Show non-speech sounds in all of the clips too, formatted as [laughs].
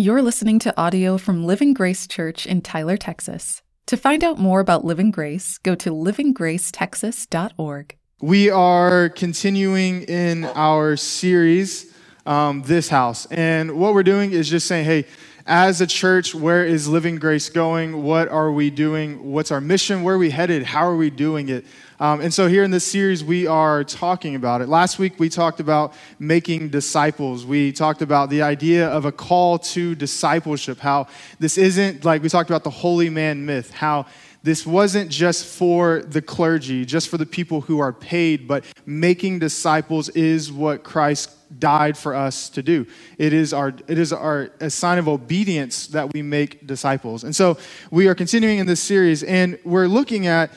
You're listening to audio from Living Grace Church in Tyler, Texas. To find out more about Living Grace, go to livinggracetexas.org. We are continuing in our series, um, This House. And what we're doing is just saying, hey, as a church, where is Living Grace going? What are we doing? What's our mission? Where are we headed? How are we doing it? Um, and so, here in this series, we are talking about it. Last week, we talked about making disciples. We talked about the idea of a call to discipleship, how this isn't like we talked about the holy man myth, how this wasn't just for the clergy, just for the people who are paid, but making disciples is what Christ died for us to do. It is our it is our a sign of obedience that we make disciples. And so we are continuing in this series and we're looking at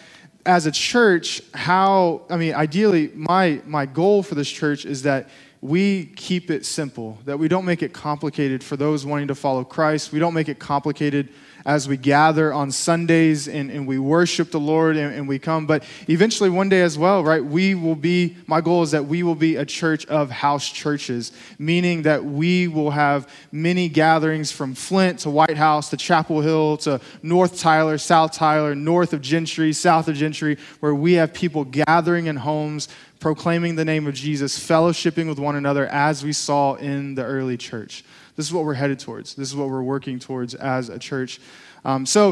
as a church how I mean ideally my my goal for this church is that we keep it simple, that we don't make it complicated for those wanting to follow Christ. We don't make it complicated as we gather on Sundays and, and we worship the Lord and, and we come. But eventually, one day as well, right, we will be, my goal is that we will be a church of house churches, meaning that we will have many gatherings from Flint to Whitehouse to Chapel Hill to North Tyler, South Tyler, north of Gentry, south of Gentry, where we have people gathering in homes proclaiming the name of Jesus, fellowshipping with one another as we saw in the early church. This is what we're headed towards. This is what we're working towards as a church. Um, so,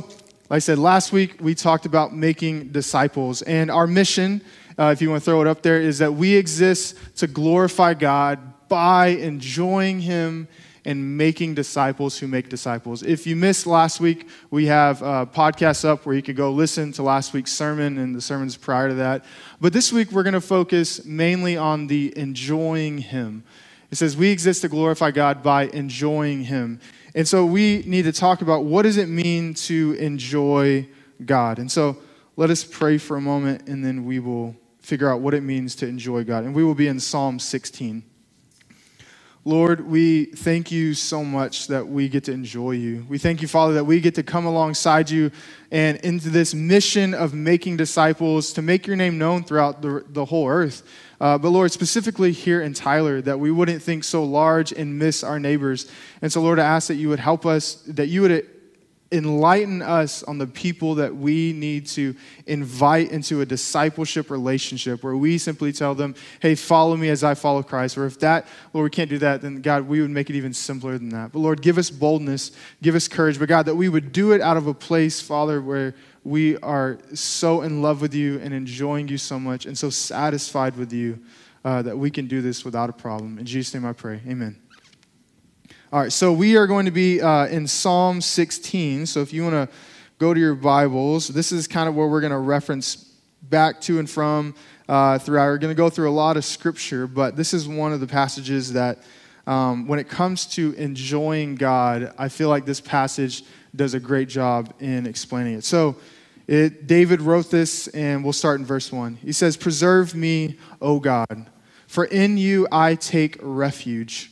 like I said, last week we talked about making disciples, and our mission, uh, if you want to throw it up there, is that we exist to glorify God by enjoying Him and making disciples who make disciples. If you missed last week, we have a podcast up where you could go listen to last week's sermon and the sermons prior to that. But this week, we're going to focus mainly on the enjoying Him. It says, We exist to glorify God by enjoying Him. And so we need to talk about what does it mean to enjoy God. And so let us pray for a moment and then we will figure out what it means to enjoy God. And we will be in Psalm 16. Lord, we thank you so much that we get to enjoy you. We thank you, Father, that we get to come alongside you and into this mission of making disciples to make your name known throughout the, the whole earth. Uh, but Lord, specifically here in Tyler, that we wouldn't think so large and miss our neighbors. And so, Lord, I ask that you would help us, that you would enlighten us on the people that we need to invite into a discipleship relationship where we simply tell them, hey, follow me as I follow Christ. Or if that, Lord, we can't do that, then God, we would make it even simpler than that. But Lord, give us boldness, give us courage. But God, that we would do it out of a place, Father, where we are so in love with you and enjoying you so much and so satisfied with you uh, that we can do this without a problem. In Jesus' name I pray. Amen. All right, so we are going to be uh, in Psalm 16. So if you want to go to your Bibles, this is kind of where we're going to reference back to and from uh, throughout. We're going to go through a lot of scripture, but this is one of the passages that, um, when it comes to enjoying God, I feel like this passage does a great job in explaining it. So, it, David wrote this, and we'll start in verse 1. He says, Preserve me, O God, for in you I take refuge.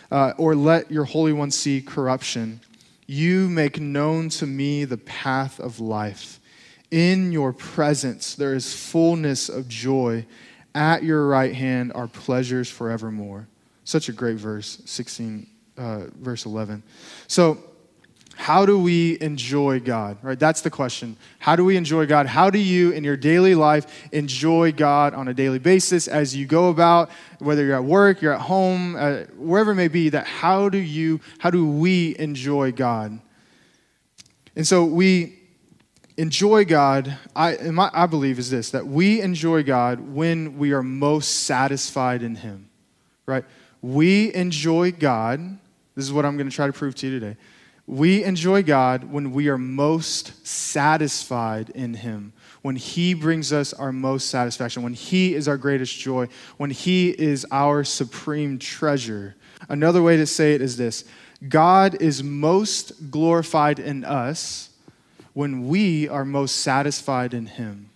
uh, or let your Holy One see corruption. You make known to me the path of life. In your presence there is fullness of joy. At your right hand are pleasures forevermore. Such a great verse, 16, uh, verse 11. So, how do we enjoy God? Right? That's the question. How do we enjoy God? How do you in your daily life enjoy God on a daily basis as you go about whether you're at work, you're at home, uh, wherever it may be that how do you how do we enjoy God? And so we enjoy God, I, my, I believe, is this that we enjoy God when we are most satisfied in Him, right? We enjoy God. This is what I'm going to try to prove to you today. We enjoy God when we are most satisfied in Him, when He brings us our most satisfaction, when He is our greatest joy, when He is our supreme treasure. Another way to say it is this. God is most glorified in us when we are most satisfied in Him.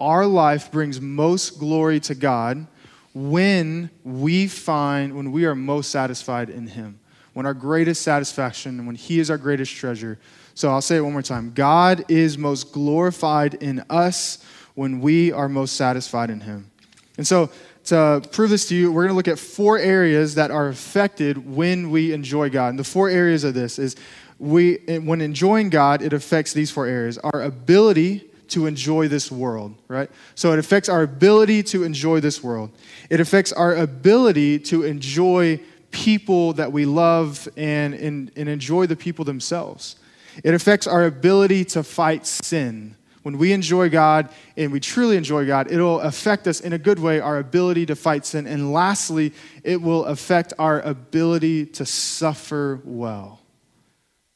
Our life brings most glory to God when we find, when we are most satisfied in Him, when our greatest satisfaction, when He is our greatest treasure. So I'll say it one more time God is most glorified in us when we are most satisfied in Him. And so, to prove this to you, we're going to look at four areas that are affected when we enjoy God. And the four areas of this is we, when enjoying God, it affects these four areas our ability to enjoy this world, right? So it affects our ability to enjoy this world. It affects our ability to enjoy people that we love and, and, and enjoy the people themselves. It affects our ability to fight sin. When we enjoy God and we truly enjoy God, it'll affect us in a good way, our ability to fight sin. And lastly, it will affect our ability to suffer well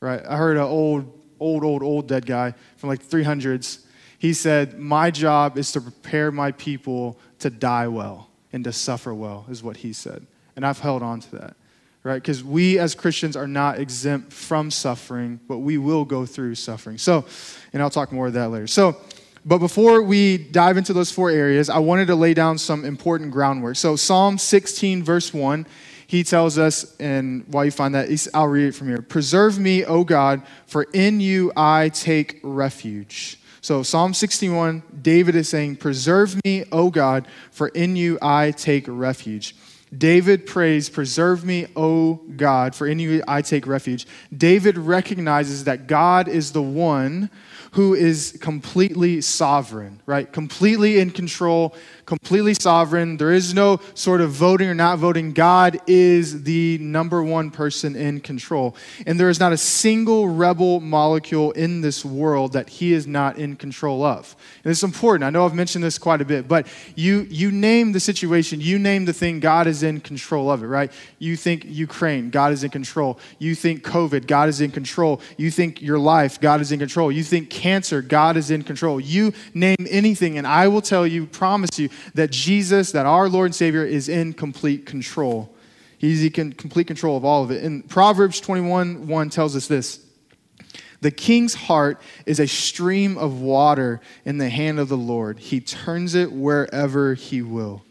right? I heard an old, old, old, old dead guy from like 300s. He said, My job is to prepare my people to die well and to suffer well, is what he said. And I've held on to that, right? Because we as Christians are not exempt from suffering, but we will go through suffering. So, and I'll talk more of that later. So, but before we dive into those four areas, I wanted to lay down some important groundwork. So, Psalm 16, verse 1 he tells us, and while you find that, I'll read it from here Preserve me, O God, for in you I take refuge. So, Psalm 61, David is saying, Preserve me, O God, for in you I take refuge. David prays, Preserve me, O God, for in you I take refuge. David recognizes that God is the one who is completely sovereign, right? Completely in control, completely sovereign. There is no sort of voting or not voting. God is the number one person in control. And there is not a single rebel molecule in this world that he is not in control of. And it's important. I know I've mentioned this quite a bit, but you, you name the situation, you name the thing, God is in control of it, right? You think Ukraine, God is in control. You think COVID, God is in control. You think your life, God is in control. You think cancer, God is in control. You name anything, and I will tell you, promise you, that Jesus, that our Lord and Savior, is in complete control. He's in complete control of all of it. And Proverbs 21 1 tells us this The king's heart is a stream of water in the hand of the Lord, he turns it wherever he will.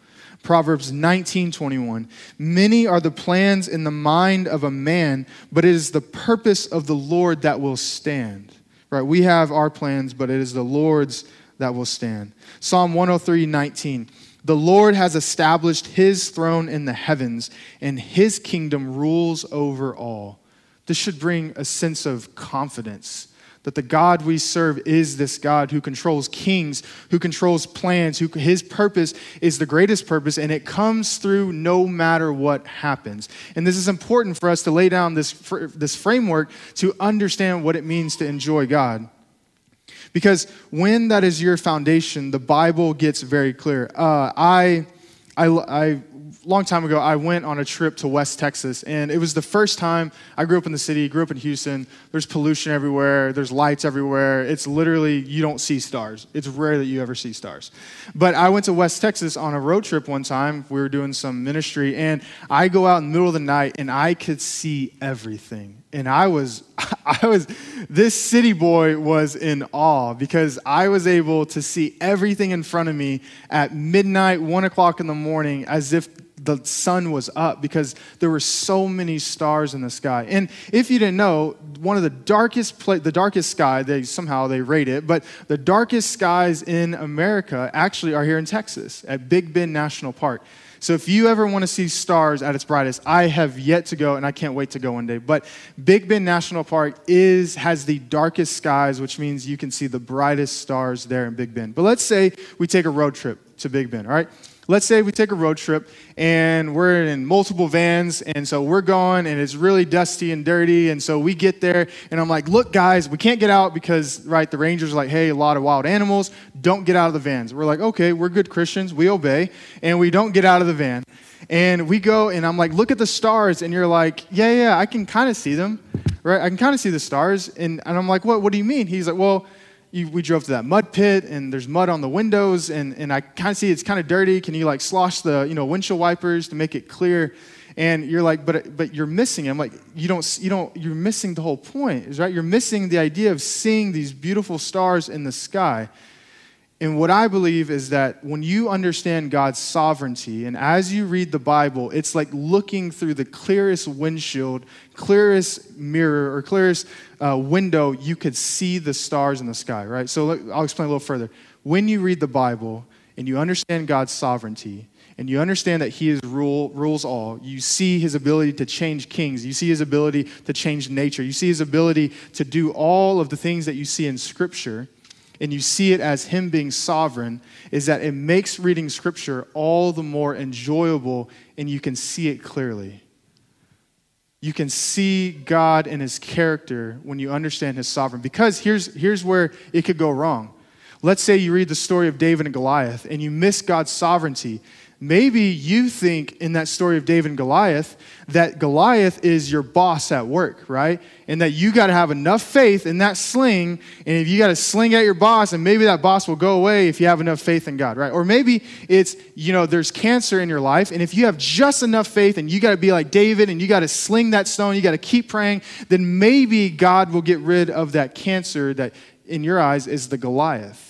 Proverbs 19, 21. Many are the plans in the mind of a man, but it is the purpose of the Lord that will stand. Right? We have our plans, but it is the Lord's that will stand. Psalm 103 19. The Lord has established his throne in the heavens, and his kingdom rules over all. This should bring a sense of confidence that the God we serve is this God who controls kings, who controls plans, who his purpose is the greatest purpose, and it comes through no matter what happens. And this is important for us to lay down this, this framework to understand what it means to enjoy God. Because when that is your foundation, the Bible gets very clear. Uh, I, I, I long time ago, I went on a trip to West Texas, and it was the first time I grew up in the city, grew up in Houston. There's pollution everywhere, there's lights everywhere. It's literally, you don't see stars. It's rare that you ever see stars. But I went to West Texas on a road trip one time. We were doing some ministry, and I go out in the middle of the night, and I could see everything. And I was, [laughs] I was, this city boy was in awe because I was able to see everything in front of me at midnight, one o'clock in the morning, as if the sun was up because there were so many stars in the sky. And if you didn't know, one of the darkest pla- the darkest sky, they somehow they rate it, but the darkest skies in America actually are here in Texas at Big Bend National Park. So if you ever want to see stars at its brightest, I have yet to go and I can't wait to go one day. But Big Bend National Park is has the darkest skies, which means you can see the brightest stars there in Big Bend. But let's say we take a road trip to Big Bend, all right? Let's say we take a road trip and we're in multiple vans, and so we're going and it's really dusty and dirty. And so we get there, and I'm like, look, guys, we can't get out because, right, the rangers are like, hey, a lot of wild animals, don't get out of the vans. We're like, okay, we're good Christians, we obey, and we don't get out of the van. And we go, and I'm like, look at the stars, and you're like, yeah, yeah, I can kind of see them, right? I can kind of see the stars. And, and I'm like, what, what do you mean? He's like, well, you, we drove to that mud pit and there's mud on the windows and, and I kind of see it's kind of dirty. Can you like slosh the you know windshield wipers to make it clear? And you're like, but but you're missing it. I'm like, you don't you don't you're missing the whole point, is right? You're missing the idea of seeing these beautiful stars in the sky. And what I believe is that when you understand God's sovereignty, and as you read the Bible, it's like looking through the clearest windshield, clearest mirror, or clearest uh, window, you could see the stars in the sky, right? So I'll explain a little further. When you read the Bible and you understand God's sovereignty, and you understand that he is rule, rules all you see his ability to change kings you see his ability to change nature you see his ability to do all of the things that you see in scripture and you see it as Him being sovereign, is that it makes reading Scripture all the more enjoyable and you can see it clearly. You can see God and His character when you understand His sovereign. Because here's, here's where it could go wrong. Let's say you read the story of David and Goliath and you miss God's sovereignty Maybe you think in that story of David and Goliath that Goliath is your boss at work, right? And that you got to have enough faith in that sling. And if you got to sling at your boss, and maybe that boss will go away if you have enough faith in God, right? Or maybe it's, you know, there's cancer in your life. And if you have just enough faith and you got to be like David and you got to sling that stone, you got to keep praying, then maybe God will get rid of that cancer that in your eyes is the Goliath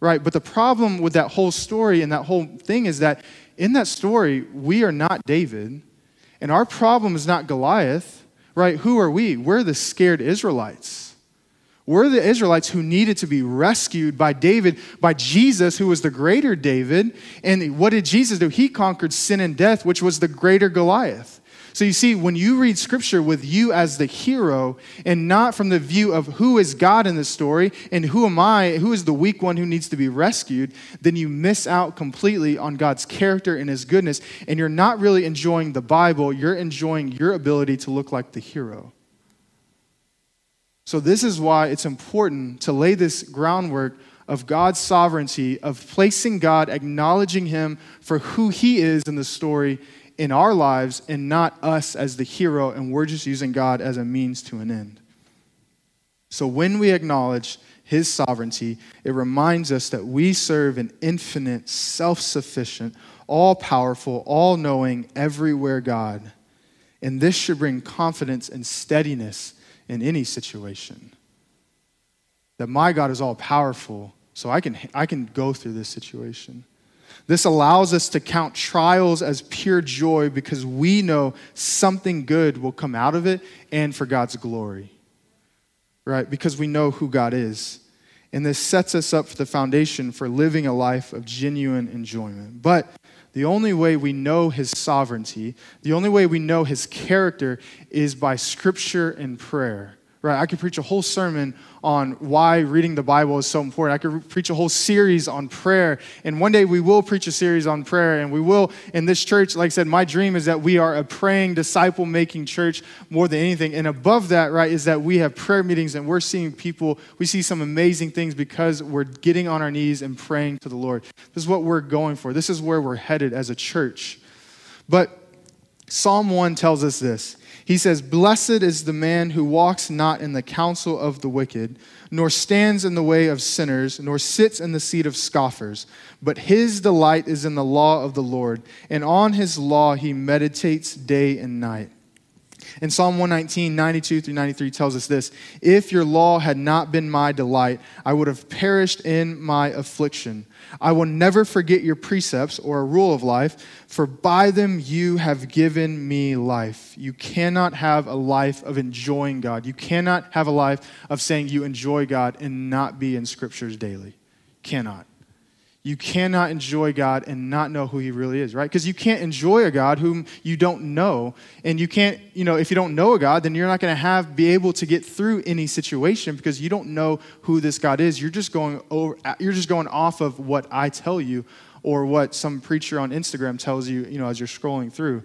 right? But the problem with that whole story and that whole thing is that in that story, we are not David, and our problem is not Goliath, right? Who are we? We're the scared Israelites. We're the Israelites who needed to be rescued by David, by Jesus, who was the greater David. And what did Jesus do? He conquered sin and death, which was the greater Goliath. So you see, when you read scripture with you as the hero and not from the view of who is God in the story and who am I, who is the weak one who needs to be rescued, then you miss out completely on God's character and his goodness. And you're not really enjoying the Bible, you're enjoying your ability to look like the hero. So, this is why it's important to lay this groundwork of God's sovereignty, of placing God, acknowledging Him for who He is in the story, in our lives and not us as the hero, and we're just using God as a means to an end. So when we acknowledge his sovereignty, it reminds us that we serve an infinite, self sufficient, all powerful, all knowing, everywhere God. And this should bring confidence and steadiness in any situation. That my God is all powerful, so I can, I can go through this situation. This allows us to count trials as pure joy because we know something good will come out of it and for God's glory. Right? Because we know who God is. And this sets us up for the foundation for living a life of genuine enjoyment. But the only way we know his sovereignty, the only way we know his character is by scripture and prayer right? I could preach a whole sermon on why reading the Bible is so important. I could preach a whole series on prayer. And one day we will preach a series on prayer. And we will, in this church, like I said, my dream is that we are a praying, disciple making church more than anything. And above that, right, is that we have prayer meetings and we're seeing people, we see some amazing things because we're getting on our knees and praying to the Lord. This is what we're going for. This is where we're headed as a church. But Psalm 1 tells us this he says, Blessed is the man who walks not in the counsel of the wicked, nor stands in the way of sinners, nor sits in the seat of scoffers. But his delight is in the law of the Lord, and on his law he meditates day and night. In Psalm 119, 92 through 93 tells us this If your law had not been my delight, I would have perished in my affliction. I will never forget your precepts or a rule of life, for by them you have given me life. You cannot have a life of enjoying God. You cannot have a life of saying you enjoy God and not be in scriptures daily. Cannot. You cannot enjoy God and not know who He really is, right? Because you can't enjoy a God whom you don't know. And you can't, you know, if you don't know a God, then you're not going to have, be able to get through any situation because you don't know who this God is. You're just going over, you're just going off of what I tell you or what some preacher on Instagram tells you, you know, as you're scrolling through.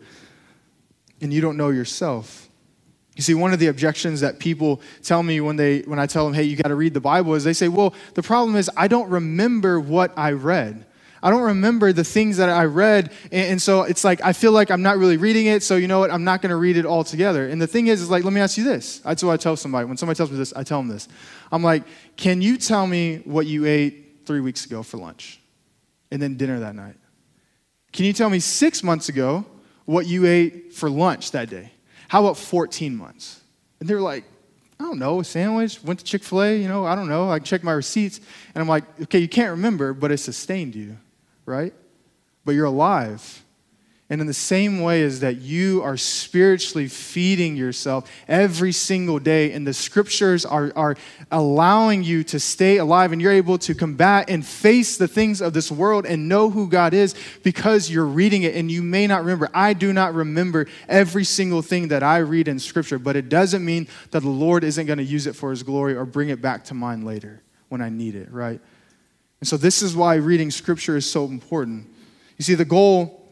And you don't know yourself. You see, one of the objections that people tell me when, they, when I tell them, hey, you got to read the Bible, is they say, well, the problem is I don't remember what I read. I don't remember the things that I read. And, so it's like, I feel like I'm not really reading it. So you know what? I'm not going to read it all together. And the thing is, is like, let me ask you this. That's what I tell somebody. When somebody tells me this, I tell them this. I'm like, can you tell me what you ate three weeks ago for lunch? And then dinner that night? Can you tell me six months ago what you ate for lunch that day? How about 14 months? And they're like, I don't know, a sandwich, went to Chick fil A, you know, I don't know. I check my receipts. And I'm like, okay, you can't remember, but it sustained you right? But you're alive. And in the same way as that you are spiritually feeding yourself every single day, and the scriptures are, are allowing you to stay alive, and you're able to combat and face the things of this world and know who God is because you're reading it and you may not remember. I do not remember every single thing that I read in scripture, but it doesn't mean that the Lord isn't going to use it for his glory or bring it back to mind later when I need it, right? And so, this is why reading scripture is so important. You see, the goal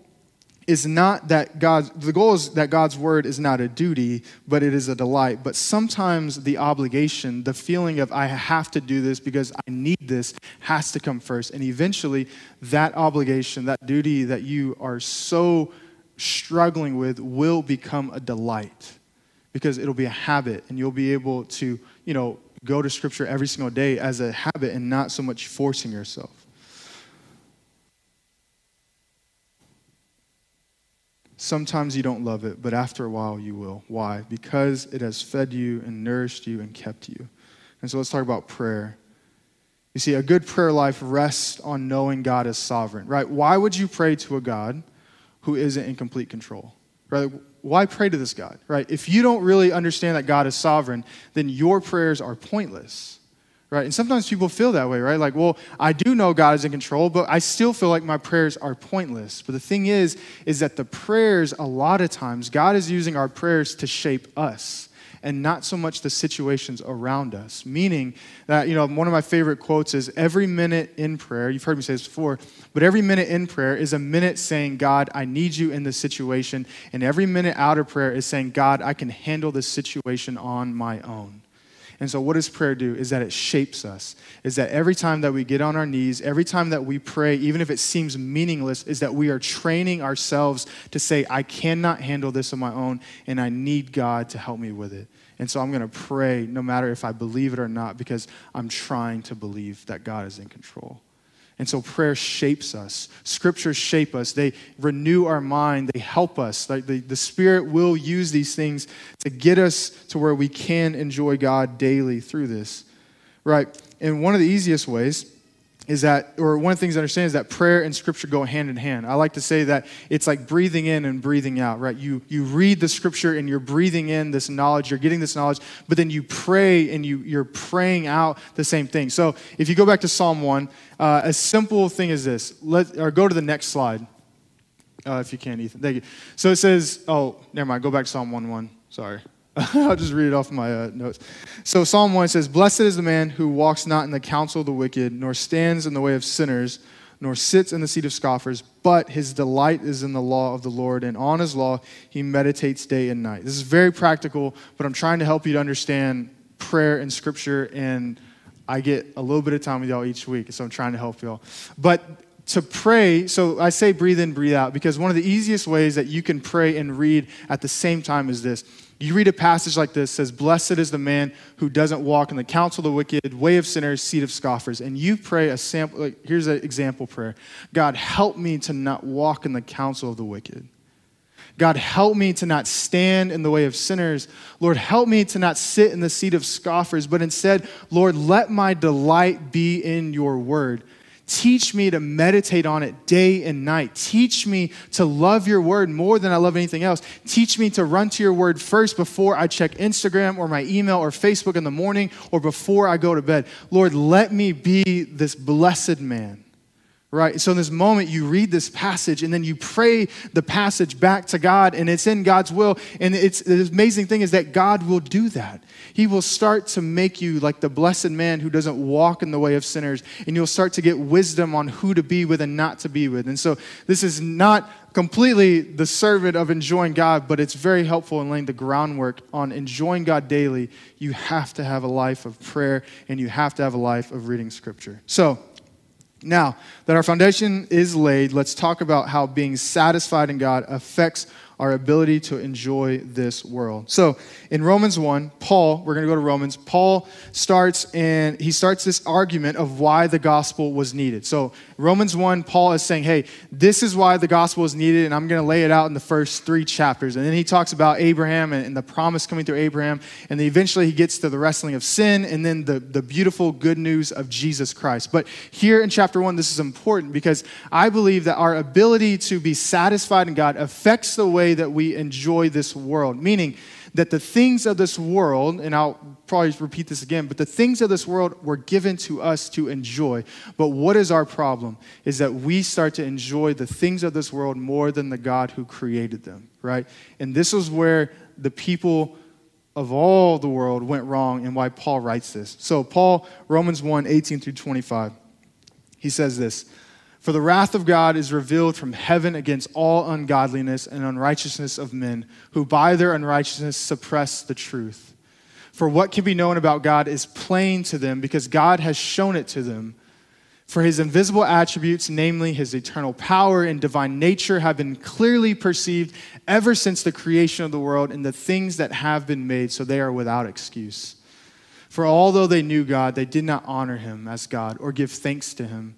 is not that God's, the goal is that God's word is not a duty, but it is a delight. But sometimes the obligation, the feeling of I have to do this because I need this, has to come first. And eventually, that obligation, that duty that you are so struggling with will become a delight because it'll be a habit and you'll be able to, you know, go to Scripture every single day as a habit and not so much forcing yourself. Sometimes you don't love it, but after a while you will. Why? Because it has fed you and nourished you and kept you. And so let's talk about prayer. You see, a good prayer life rests on knowing God is sovereign, right? Why would you pray to a God who isn't in complete control? Right? why pray to this God, right? If you don't really understand that God is sovereign, then your prayers are pointless, right? And sometimes people feel that way, right? Like, well, I do know God is in control, but I still feel like my prayers are pointless. But the thing is, is that the prayers, a lot of times, God is using our prayers to shape us and not so much the situations around us. Meaning that, you know, one of my favorite quotes is every minute in prayer, you've heard me say this before, but every minute in prayer is a minute saying, God, I need you in this situation. And every minute out of prayer is saying, God, I can handle this situation on my own. And so, what does prayer do? Is that it shapes us. Is that every time that we get on our knees, every time that we pray, even if it seems meaningless, is that we are training ourselves to say, I cannot handle this on my own, and I need God to help me with it. And so, I'm going to pray no matter if I believe it or not, because I'm trying to believe that God is in control. And so prayer shapes us. Scriptures shape us. They renew our mind. They help us. Like the, the Spirit will use these things to get us to where we can enjoy God daily through this. Right? And one of the easiest ways is that, or one of the things I understand is that prayer and scripture go hand in hand. I like to say that it's like breathing in and breathing out, right? You, you read the scripture and you're breathing in this knowledge, you're getting this knowledge, but then you pray and you, you're praying out the same thing. So if you go back to Psalm 1, uh, a simple thing is this. Let, or go to the next slide, uh, if you can, Ethan. Thank you. So it says, oh, never mind, go back to Psalm 1 1. Sorry. [laughs] I'll just read it off my uh, notes. So Psalm 1 says, Blessed is the man who walks not in the counsel of the wicked, nor stands in the way of sinners, nor sits in the seat of scoffers, but his delight is in the law of the Lord, and on his law he meditates day and night. This is very practical, but I'm trying to help you to understand prayer and scripture, and I get a little bit of time with y'all each week, so I'm trying to help y'all. But to pray, so I say breathe in, breathe out, because one of the easiest ways that you can pray and read at the same time is this you read a passage like this says, Blessed is the man who doesn't walk in the counsel of the wicked, way of sinners, seat of scoffers. And you pray a sample, like, here's an example prayer God, help me to not walk in the counsel of the wicked. God, help me to not stand in the way of sinners. Lord, help me to not sit in the seat of scoffers, but instead, Lord, let my delight be in your word. Teach me to meditate on it day and night. Teach me to love your word more than I love anything else. Teach me to run to your word first before I check Instagram or my email or Facebook in the morning or before I go to bed. Lord, let me be this blessed man right? So in this moment, you read this passage and then you pray the passage back to God, and it's in God's will. And it's the amazing thing is that God will do that. He will start to make you like the blessed man who doesn't walk in the way of sinners, and you'll start to get wisdom on who to be with and not to be with. And so this is not completely the servant of enjoying God, but it's very helpful in laying the groundwork on enjoying God daily. You have to have a life of prayer and you have to have a life of reading scripture. So, now that our foundation is laid, let's talk about how being satisfied in God affects our ability to enjoy this world. So in Romans 1, Paul, we're going to go to Romans, Paul starts and he starts this argument of why the gospel was needed. So Romans 1, Paul is saying, hey, this is why the gospel is needed, and I'm going to lay it out in the first three chapters. And then he talks about Abraham and, and the promise coming through Abraham, and then eventually he gets to the wrestling of sin and then the, the beautiful good news of Jesus Christ. But here in chapter 1, this is important because I believe that our ability to be satisfied in God affects the way that we enjoy this world, meaning that the things of this world, and I'll probably repeat this again, but the things of this world were given to us to enjoy. But what is our problem? Is that we start to enjoy the things of this world more than the God who created them, right? And this is where the people of all the world went wrong and why Paul writes this. So, Paul, Romans 1 18 through 25, he says this. For the wrath of God is revealed from heaven against all ungodliness and unrighteousness of men, who by their unrighteousness suppress the truth. For what can be known about God is plain to them, because God has shown it to them. For his invisible attributes, namely his eternal power and divine nature, have been clearly perceived ever since the creation of the world and the things that have been made, so they are without excuse. For although they knew God, they did not honor him as God or give thanks to him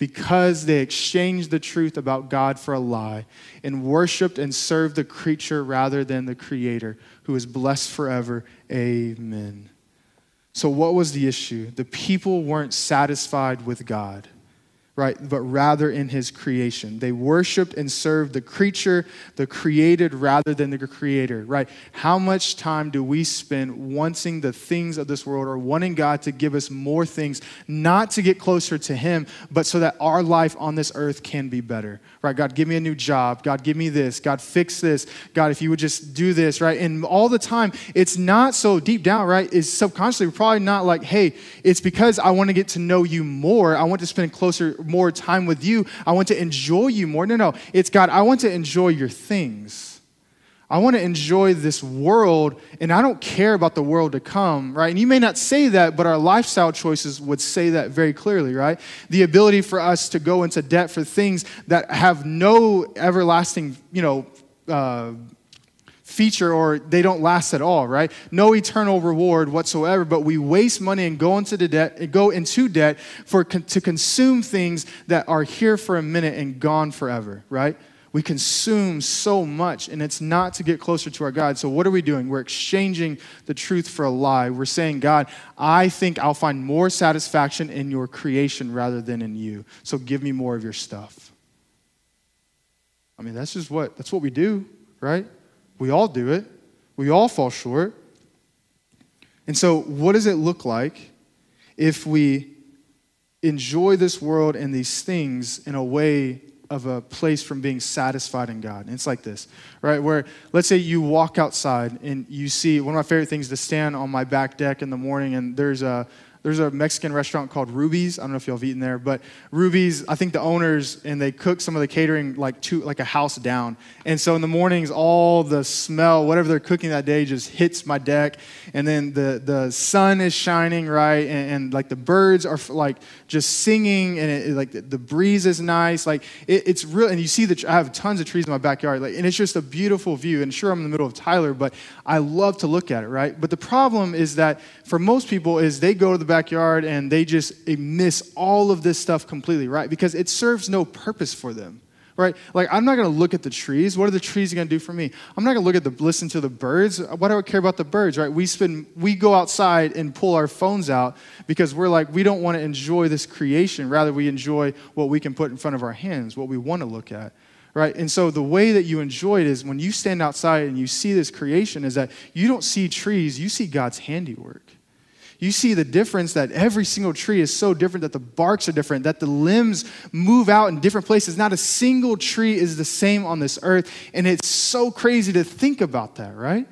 because they exchanged the truth about God for a lie and worshiped and served the creature rather than the Creator who is blessed forever. Amen. So, what was the issue? The people weren't satisfied with God right? But rather in his creation. They worshiped and served the creature, the created, rather than the creator, right? How much time do we spend wanting the things of this world or wanting God to give us more things, not to get closer to him, but so that our life on this earth can be better, right? God, give me a new job. God, give me this. God, fix this. God, if you would just do this, right? And all the time, it's not so deep down, right? It's subconsciously, we're probably not like, hey, it's because I want to get to know you more. I want to spend closer more time with you. I want to enjoy you more. No, no. It's God, I want to enjoy your things. I want to enjoy this world, and I don't care about the world to come, right? And you may not say that, but our lifestyle choices would say that very clearly, right? The ability for us to go into debt for things that have no everlasting, you know, uh, feature or they don't last at all, right? No eternal reward whatsoever, but we waste money and go into the debt, go into debt for to consume things that are here for a minute and gone forever, right? We consume so much, and it's not to get closer to our God. So, what are we doing? We're exchanging the truth for a lie. We're saying, God, I think I'll find more satisfaction in your creation rather than in you. So, give me more of your stuff. I mean, that's just what, that's what we do, right? We all do it, we all fall short. And so, what does it look like if we enjoy this world and these things in a way of a place from being satisfied in God. And it's like this, right? Where let's say you walk outside and you see one of my favorite things to stand on my back deck in the morning and there's a there's a Mexican restaurant called Ruby's. I don't know if y'all have eaten there, but Ruby's, I think the owners and they cook some of the catering like to like a house down. And so in the mornings, all the smell, whatever they're cooking that day, just hits my deck. And then the the sun is shining right, and, and like the birds are like just singing, and it, like the, the, breeze is nice. Like it, it's real, and you see that I have tons of trees in my backyard, like, and it's just a beautiful view. And sure, I'm in the middle of Tyler, but I love to look at it, right? But the problem is that for most people, is they go to the backyard and they just miss all of this stuff completely, right? Because it serves no purpose for them right? Like, I'm not going to look at the trees. What are the trees going to do for me? I'm not going to look at the, listen to the birds. Why do I care about the birds, right? We spend, we go outside and pull our phones out because we're like, we don't want to enjoy this creation. Rather, we enjoy what we can put in front of our hands, what we want to look at right? And so the way that you enjoy it is when you stand outside and you see this creation, is that you don't see trees, you see God's handiwork you see the difference that every single tree is so different, that the barks are different, that the limbs move out in different places. Not a single tree is the same on this earth. And it's so crazy to think about that, right?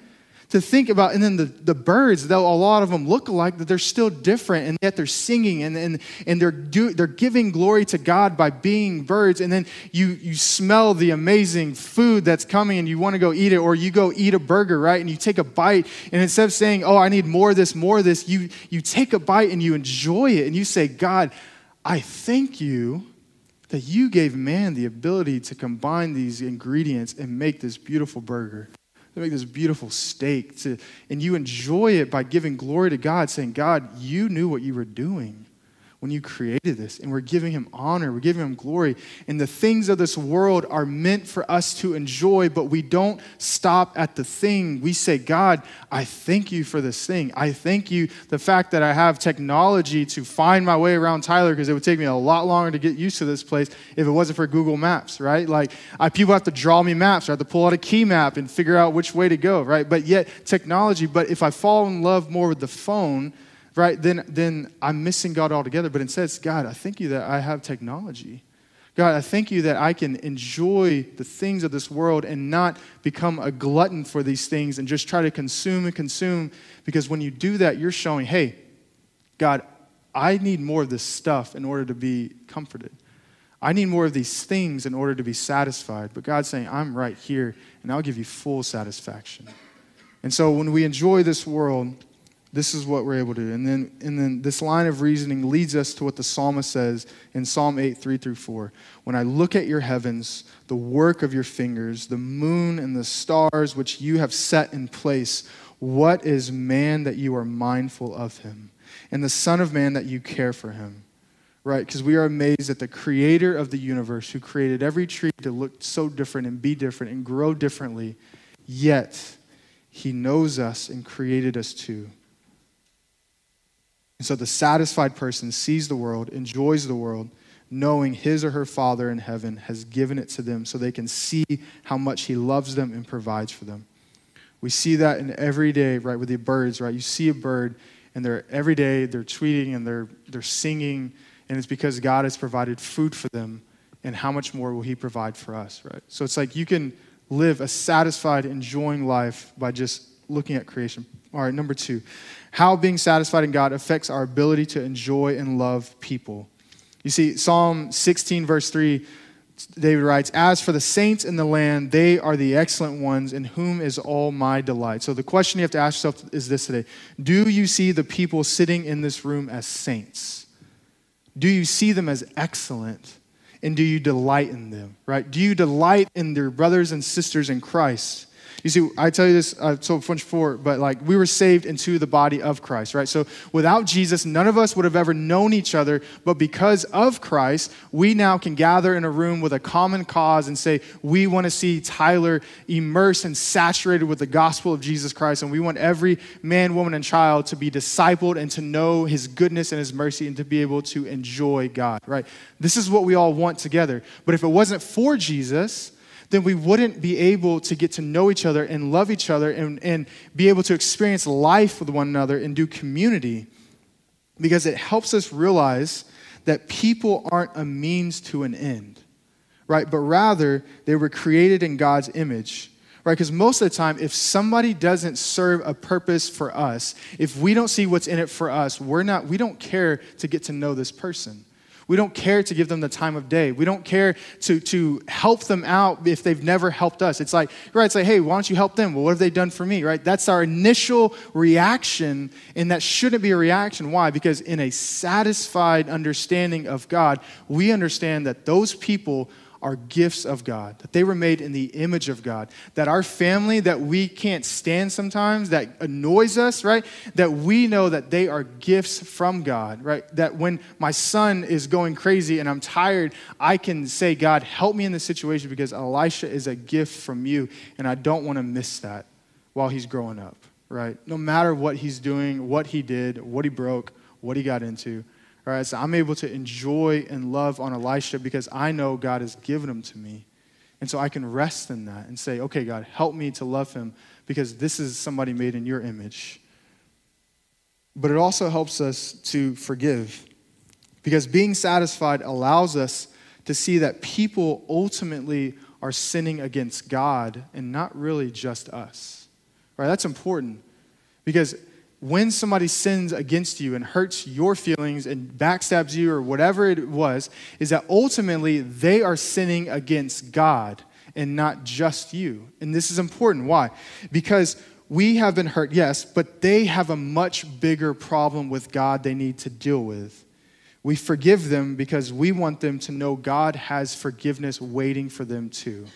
To think about. And then the, the birds, though a lot of them look alike, that they're still different, and yet they're singing and, and, and they're, do, they're giving glory to God by being birds. And then you, you smell the amazing food that's coming and you want to go eat it, or you go eat a burger, right? And you take a bite, and instead of saying, Oh, I need more of this, more of this, you, you take a bite and you enjoy it, and you say, God, I thank you that you gave man the ability to combine these ingredients and make this beautiful burger to make this beautiful steak, to, and you enjoy it by giving glory to God, saying, God, you knew what you were doing when you created this. And we're giving him honor, we're giving him glory. And the things of this world are meant for us to enjoy, but we don't stop at the thing. We say, God, I thank you for this thing. I thank you the fact that I have technology to find my way around Tyler because it would take me a lot longer to get used to this place if it wasn't for Google Maps, right? Like I, people have to draw me maps, I have to pull out a key map and figure out which way to go, right? But yet technology, but if I fall in love more with the phone, right, then, then I'm missing God altogether. But instead, it's God, I thank you that I have technology. God, I thank you that I can enjoy the things of this world and not become a glutton for these things and just try to consume and consume. Because when you do that, you're showing, hey, God, I need more of this stuff in order to be comforted. I need more of these things in order to be satisfied. But God's saying, I'm right here, and I'll give you full satisfaction. And so when we enjoy this world, this is what we're able to do. And then, and then this line of reasoning leads us to what the psalmist says in Psalm 8, 3 through 4. When I look at your heavens, the work of your fingers, the moon and the stars which you have set in place, what is man that you are mindful of him? And the Son of Man that you care for him? Right? Because we are amazed at the creator of the universe who created every tree to look so different and be different and grow differently, yet he knows us and created us too. And so the satisfied person sees the world, enjoys the world, knowing his or her Father in heaven has given it to them so they can see how much he loves them and provides for them. We see that in every day, right, with the birds, right? You see a bird and they're every day they're tweeting and they're they're singing, and it's because God has provided food for them, and how much more will he provide for us, right? So it's like you can live a satisfied, enjoying life by just looking at creation. All right, number two, how being satisfied in God affects our ability to enjoy and love people. You see, Psalm 16, verse 3, David writes, As for the saints in the land, they are the excellent ones in whom is all my delight. So the question you have to ask yourself is this today Do you see the people sitting in this room as saints? Do you see them as excellent? And do you delight in them, right? Do you delight in their brothers and sisters in Christ? You see, I tell you this uh, so much before, but like we were saved into the body of Christ, right? So without Jesus, none of us would have ever known each other, but because of Christ, we now can gather in a room with a common cause and say, we want to see Tyler immersed and saturated with the gospel of Jesus Christ, and we want every man, woman, and child to be discipled and to know his goodness and his mercy and to be able to enjoy God, right? This is what we all want together. But if it wasn't for Jesus, then we wouldn't be able to get to know each other and love each other and, and be able to experience life with one another and do community because it helps us realize that people aren't a means to an end, right? But rather, they were created in God's image right? Because most of the time, if somebody doesn't serve a purpose for us, if we don't see what's in it for us, we're not, we don't care to get to know this person. We don't care to give them the time of day. We don't care to, to help them out if they've never helped us. It's like, right, it's like, hey, why don't you help them? Well, what have they done for me, right? That's our initial reaction, and that shouldn't be a reaction. Why? Because in a satisfied understanding of God, we understand that those people are gifts of God, that they were made in the image of God, that our family that we can't stand sometimes, that annoys us, right? That we know that they are gifts from God, right? That when my son is going crazy and I'm tired, I can say, God, help me in this situation because Elisha is a gift from you, and I don't want to miss that while he's growing up, right? No matter what he's doing, what he did, what he broke, what he got into. All right, so I'm able to enjoy and love on Elisha because I know God has given him to me. And so I can rest in that and say, okay, God, help me to love him because this is somebody made in your image. But it also helps us to forgive because being satisfied allows us to see that people ultimately are sinning against God and not really just us. Right? That's important because when somebody sins against you and hurts your feelings and backstabs you or whatever it was, is that ultimately they are sinning against God and not just you. And this is important. Why? Because we have been hurt, yes, but they have a much bigger problem with God they need to deal with. We forgive them because we want them to know God has forgiveness waiting for them too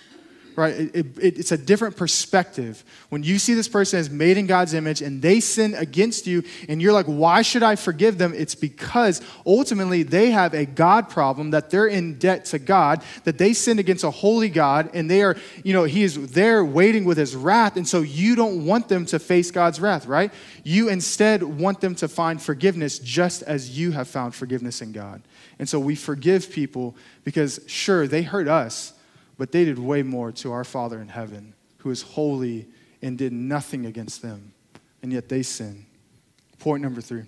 right? It, it, it's a different perspective. When you see this person as made in God's image and they sin against you, and you're like, why should I forgive them? It's because ultimately they have a God problem that they're in debt to God, that they sinned against a holy God, and they are, you know, He is there waiting with His wrath. And so you don't want them to face God's wrath, right? You instead want them to find forgiveness just as you have found forgiveness in God. And so we forgive people because, sure, they hurt us but they did way more to our Father in heaven, who is holy and did nothing against them, and yet they sin. Point number three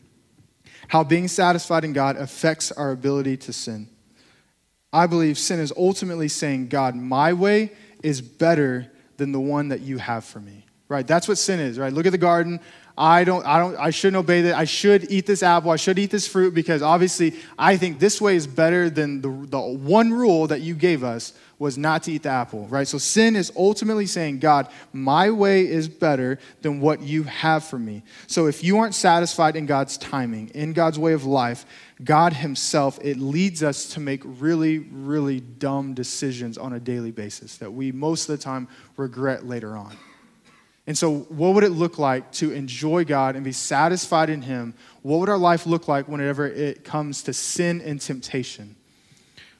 how being satisfied in God affects our ability to sin. I believe sin is ultimately saying, God, my way is better than the one that you have for me. Right? That's what sin is, right? Look at the garden. I don't, I don't, I shouldn't obey that. I should eat this apple. I should eat this fruit because obviously I think this way is better than the, the one rule that you gave us was not to eat the apple, right? So sin is ultimately saying, God, my way is better than what you have for me. So if you aren't satisfied in God's timing, in God's way of life, God Himself, it leads us to make really, really dumb decisions on a daily basis that we most of the time regret later on. And so, what would it look like to enjoy God and be satisfied in Him? What would our life look like whenever it comes to sin and temptation?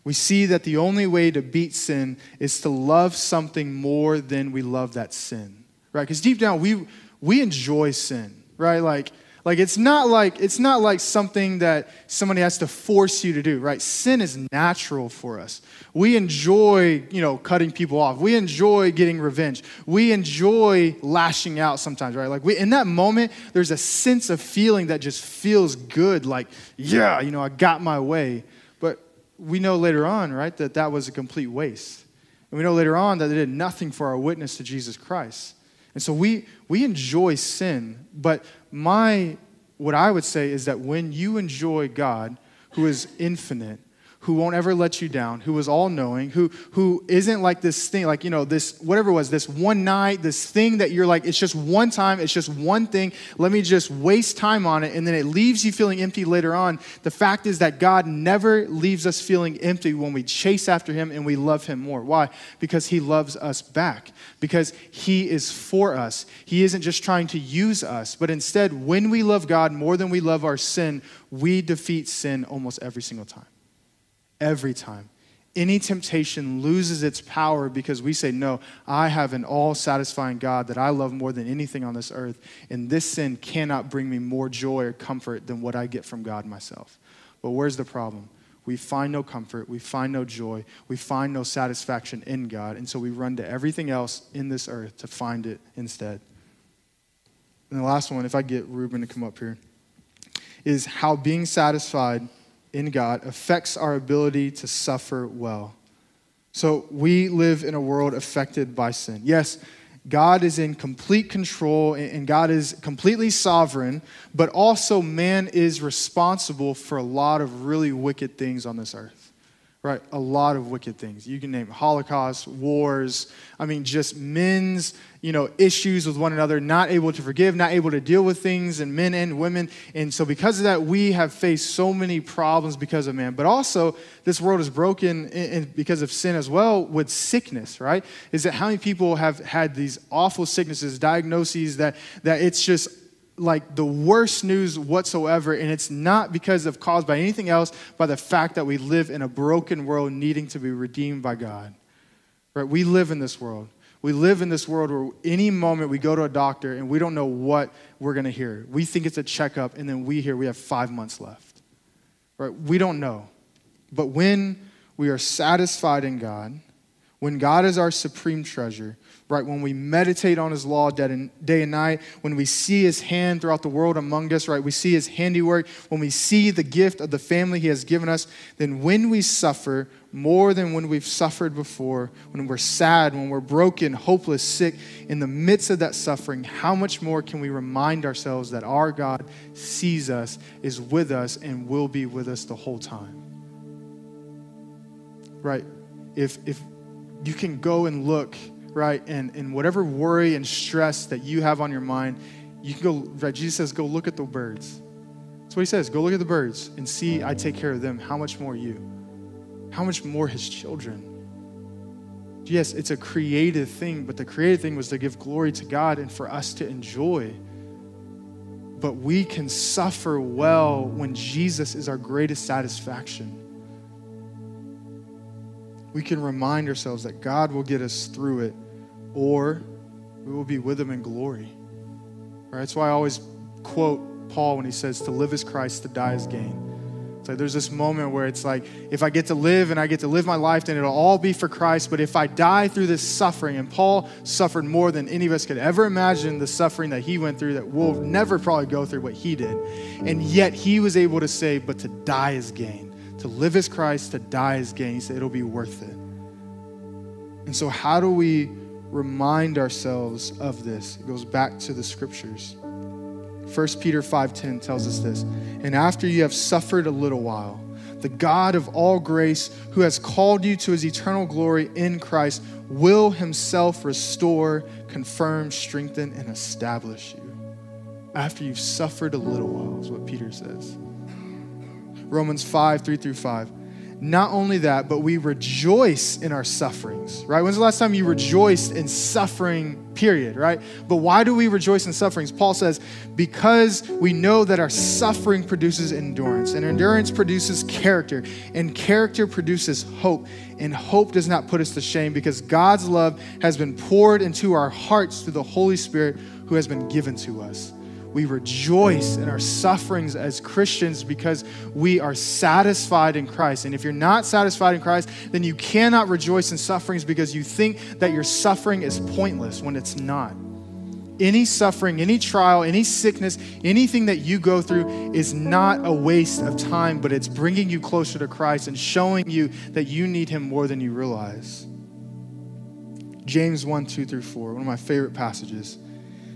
we see that the only way to beat sin is to love something more than we love that sin, right? Because deep down, we, we enjoy sin, right? Like, like it's not like it's not like something that somebody has to force you to do, right? Sin is natural for us. We enjoy, you know, cutting people off. We enjoy getting revenge. We enjoy lashing out sometimes, right? Like we, in that moment, there's a sense of feeling that just feels good, like, yeah, you know, I got my way But we know later on, right, that that was a complete waste. And we know later on that it did nothing for our witness to Jesus Christ. And so we, we enjoy sin, but my, what I would say is that when you enjoy God, who is infinite, who won't ever let you down, who is all knowing, who, who isn't like this thing, like, you know, this, whatever it was, this one night, this thing that you're like, it's just one time, it's just one thing. Let me just waste time on it. And then it leaves you feeling empty later on. The fact is that God never leaves us feeling empty when we chase after Him and we love Him more. Why? Because He loves us back, because He is for us. He isn't just trying to use us, but instead, when we love God more than we love our sin, we defeat sin almost every single time every time. Any temptation loses its power because we say, No, I have an all satisfying God that I love more than anything on this earth, and this sin cannot bring me more joy or comfort than what I get from God myself. But where's the problem? We find no comfort, we find no joy, we find no satisfaction in God, and so we run to everything else in this earth to find it instead. And the last one, if I get Ruben to come up here, is how being satisfied in God affects our ability to suffer well. So we live in a world affected by sin. Yes, God is in complete control and God is completely sovereign, but also man is responsible for a lot of really wicked things on this earth. Right? A lot of wicked things. You can name Holocaust, wars. I mean, just men's, you know, issues with one another, not able to forgive, not able to deal with things, and men and women. And so, because of that, we have faced so many problems because of man. But also, this world is broken because of sin as well with sickness, right? Is that how many people have had these awful sicknesses, diagnoses that that it's just like the worst news whatsoever and it's not because of caused by anything else by the fact that we live in a broken world needing to be redeemed by god. Right? We live in this world. We live in this world where any moment we go to a doctor and we don't know what we're going to hear. We think it's a checkup and then we hear we have five months left. Right? We don't know. But when we are satisfied in god when god is our supreme treasure right? When we meditate on his law day and night, when we see his hand throughout the world among us, right? We see his handiwork, when we see the gift of the family he has given us, then when we suffer more than when we've suffered before, when we're sad, when we're broken, hopeless, sick, in the midst of that suffering, how much more can we remind ourselves that our God sees us, is with us, and will be with us the whole time? Right? If, if you can go and look right? And, and whatever worry and stress that you have on your mind, you can go, right? Jesus says, go look at the birds. That's what he says. Go look at the birds and see I take care of them. How much more you? How much more his children? Yes, it's a creative thing, but the creative thing was to give glory to God and for us to enjoy. But we can suffer well when Jesus is our greatest satisfaction we can remind ourselves that God will get us through it or we will be with him in glory. Right? That's why I always quote Paul when he says, To live is Christ, to die is gain. It's like there's this moment where it's like, if I get to live and I get to live my life, then it'll all be for Christ. But if I die through this suffering, and Paul suffered more than any of us could ever imagine the suffering that he went through, that we'll never probably go through what he did. And yet he was able to say, But to die is gain. To live as Christ, to die is gain. He said, It'll be worth it. And so, how do we remind ourselves of this. It goes back to the scriptures. 1 Peter 5:10 tells us this. And after you have suffered a little while, the God of all grace, who has called you to his eternal glory in Christ, will himself restore, confirm, strengthen, and establish you. After you've suffered a little while, is what Peter says. Romans 5, 3 through 5. Not only that, but we rejoice in our sufferings, right? When's the last time you rejoiced in suffering, period, right? But why do we rejoice in sufferings? Paul says, because we know that our suffering produces endurance, and endurance produces character, and character produces hope. And hope does not put us to shame because God's love has been poured into our hearts through the Holy Spirit who has been given to us. We rejoice in our sufferings as Christians because we are satisfied in Christ. And if you're not satisfied in Christ, then you cannot rejoice in sufferings because you think that your suffering is pointless when it's not. Any suffering, any trial, any sickness, anything that you go through is not a waste of time, but it's bringing you closer to Christ and showing you that you need Him more than you realize. James 1 2 through 4, one of my favorite passages.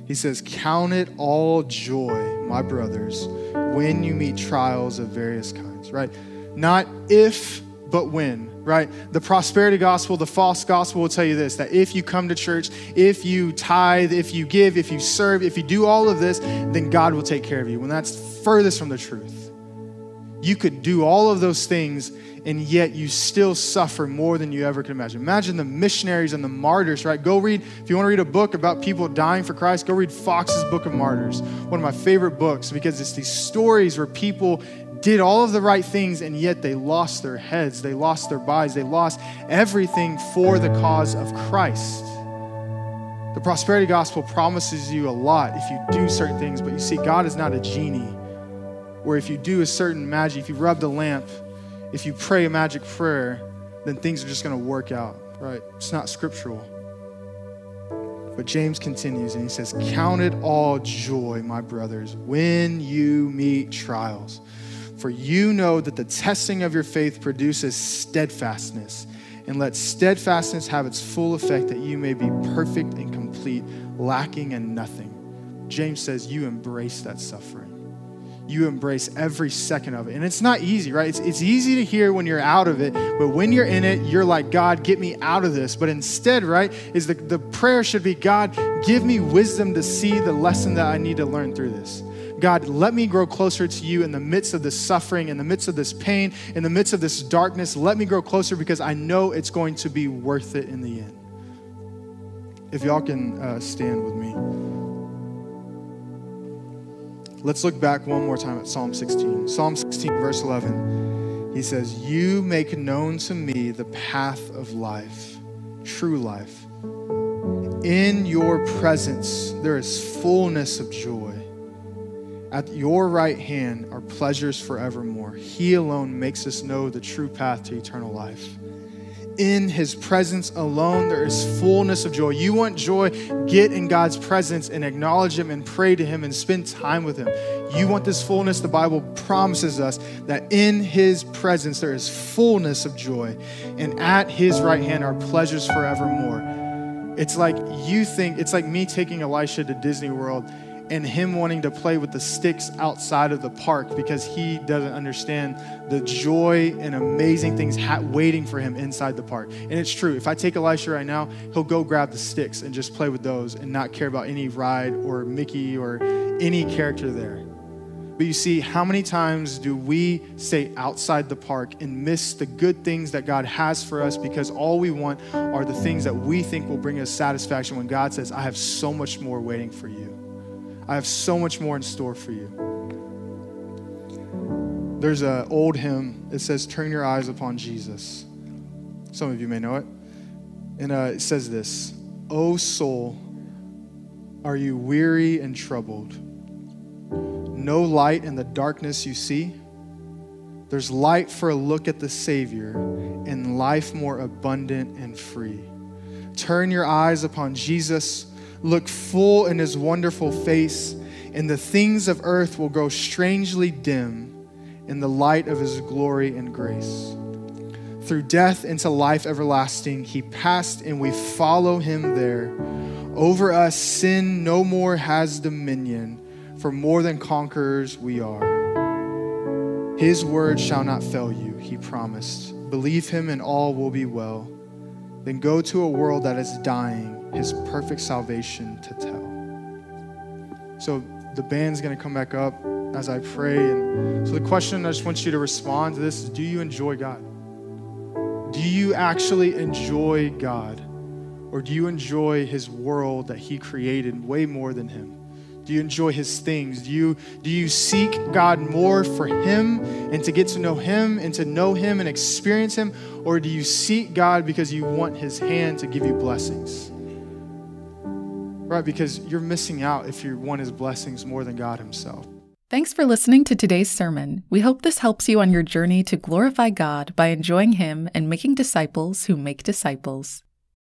He says, Count it all joy, my brothers, when you meet trials of various kinds, right? Not if, but when, right? The prosperity gospel, the false gospel will tell you this that if you come to church, if you tithe, if you give, if you serve, if you do all of this, then God will take care of you. When that's furthest from the truth. You could do all of those things and yet you still suffer more than you ever can imagine. Imagine the missionaries and the martyrs, right? Go read, if you want to read a book about people dying for Christ, go read Foxe's Book of Martyrs, one of my favorite books, because it's these stories where people did all of the right things and yet they lost their heads, they lost their bodies, they lost everything for the cause of Christ. The prosperity gospel promises you a lot if you do certain things, but you see, God is not a genie where if you do a certain magic, if you rub the lamp, if you pray a magic prayer, then things are just going to work out, right? It's not scriptural. But James continues and he says, Count it all joy, my brothers, when you meet trials. For you know that the testing of your faith produces steadfastness. And let steadfastness have its full effect that you may be perfect and complete, lacking in nothing. James says, You embrace that suffering you embrace every second of it. And it's not easy, right? It's, it's easy to hear when you're out of it, but when you're in it, you're like, God, get me out of this. But instead, right, is the, the prayer should be, God, give me wisdom to see the lesson that I need to learn through this. God, let me grow closer to you in the midst of this suffering, in the midst of this pain, in the midst of this darkness. Let me grow closer because I know it's going to be worth it in the end. If y'all can uh, stand with me. Let's look back one more time at Psalm 16. Psalm 16, verse 11. He says, You make known to me the path of life, true life. In your presence, there is fullness of joy. At your right hand are pleasures forevermore. He alone makes us know the true path to eternal life. In his presence alone, there is fullness of joy. You want joy? Get in God's presence and acknowledge him and pray to him and spend time with him. You want this fullness? The Bible promises us that in his presence there is fullness of joy, and at his right hand are pleasures forevermore. It's like you think, it's like me taking Elisha to Disney World and him wanting to play with the sticks outside of the park because he doesn't understand the joy and amazing things ha- waiting for him inside the park. And it's true. If I take Elisha right now, he'll go grab the sticks and just play with those and not care about any ride or Mickey or any character there. But you see, how many times do we stay outside the park and miss the good things that God has for us because all we want are the things that we think will bring us satisfaction when God says, I have so much more waiting for you? I have so much more in store for you. There's an old hymn. It says, Turn your eyes upon Jesus. Some of you may know it. And uh, it says this O soul, are you weary and troubled? No light in the darkness you see? There's light for a look at the Savior and life more abundant and free. Turn your eyes upon Jesus look full in his wonderful face, and the things of earth will grow strangely dim in the light of his glory and grace. Through death into life everlasting, he passed, and we follow him there. Over us, sin no more has dominion, for more than conquerors we are. His word shall not fail you, he promised. Believe him, and all will be well. Then go to a world that is dying his perfect salvation to tell. So the band's going to come back up as I pray. And so the question I just want you to respond to this is do you enjoy God? Do you actually enjoy God? Or do you enjoy his world that he created way more than him? Do you enjoy his things? Do you, do you seek God more for him and to get to know him and to know him and experience him? Or do you seek God because you want his hand to give you blessings? Right, because you're missing out if you want his blessings more than God himself. Thanks for listening to today's sermon. We hope this helps you on your journey to glorify God by enjoying him and making disciples who make disciples.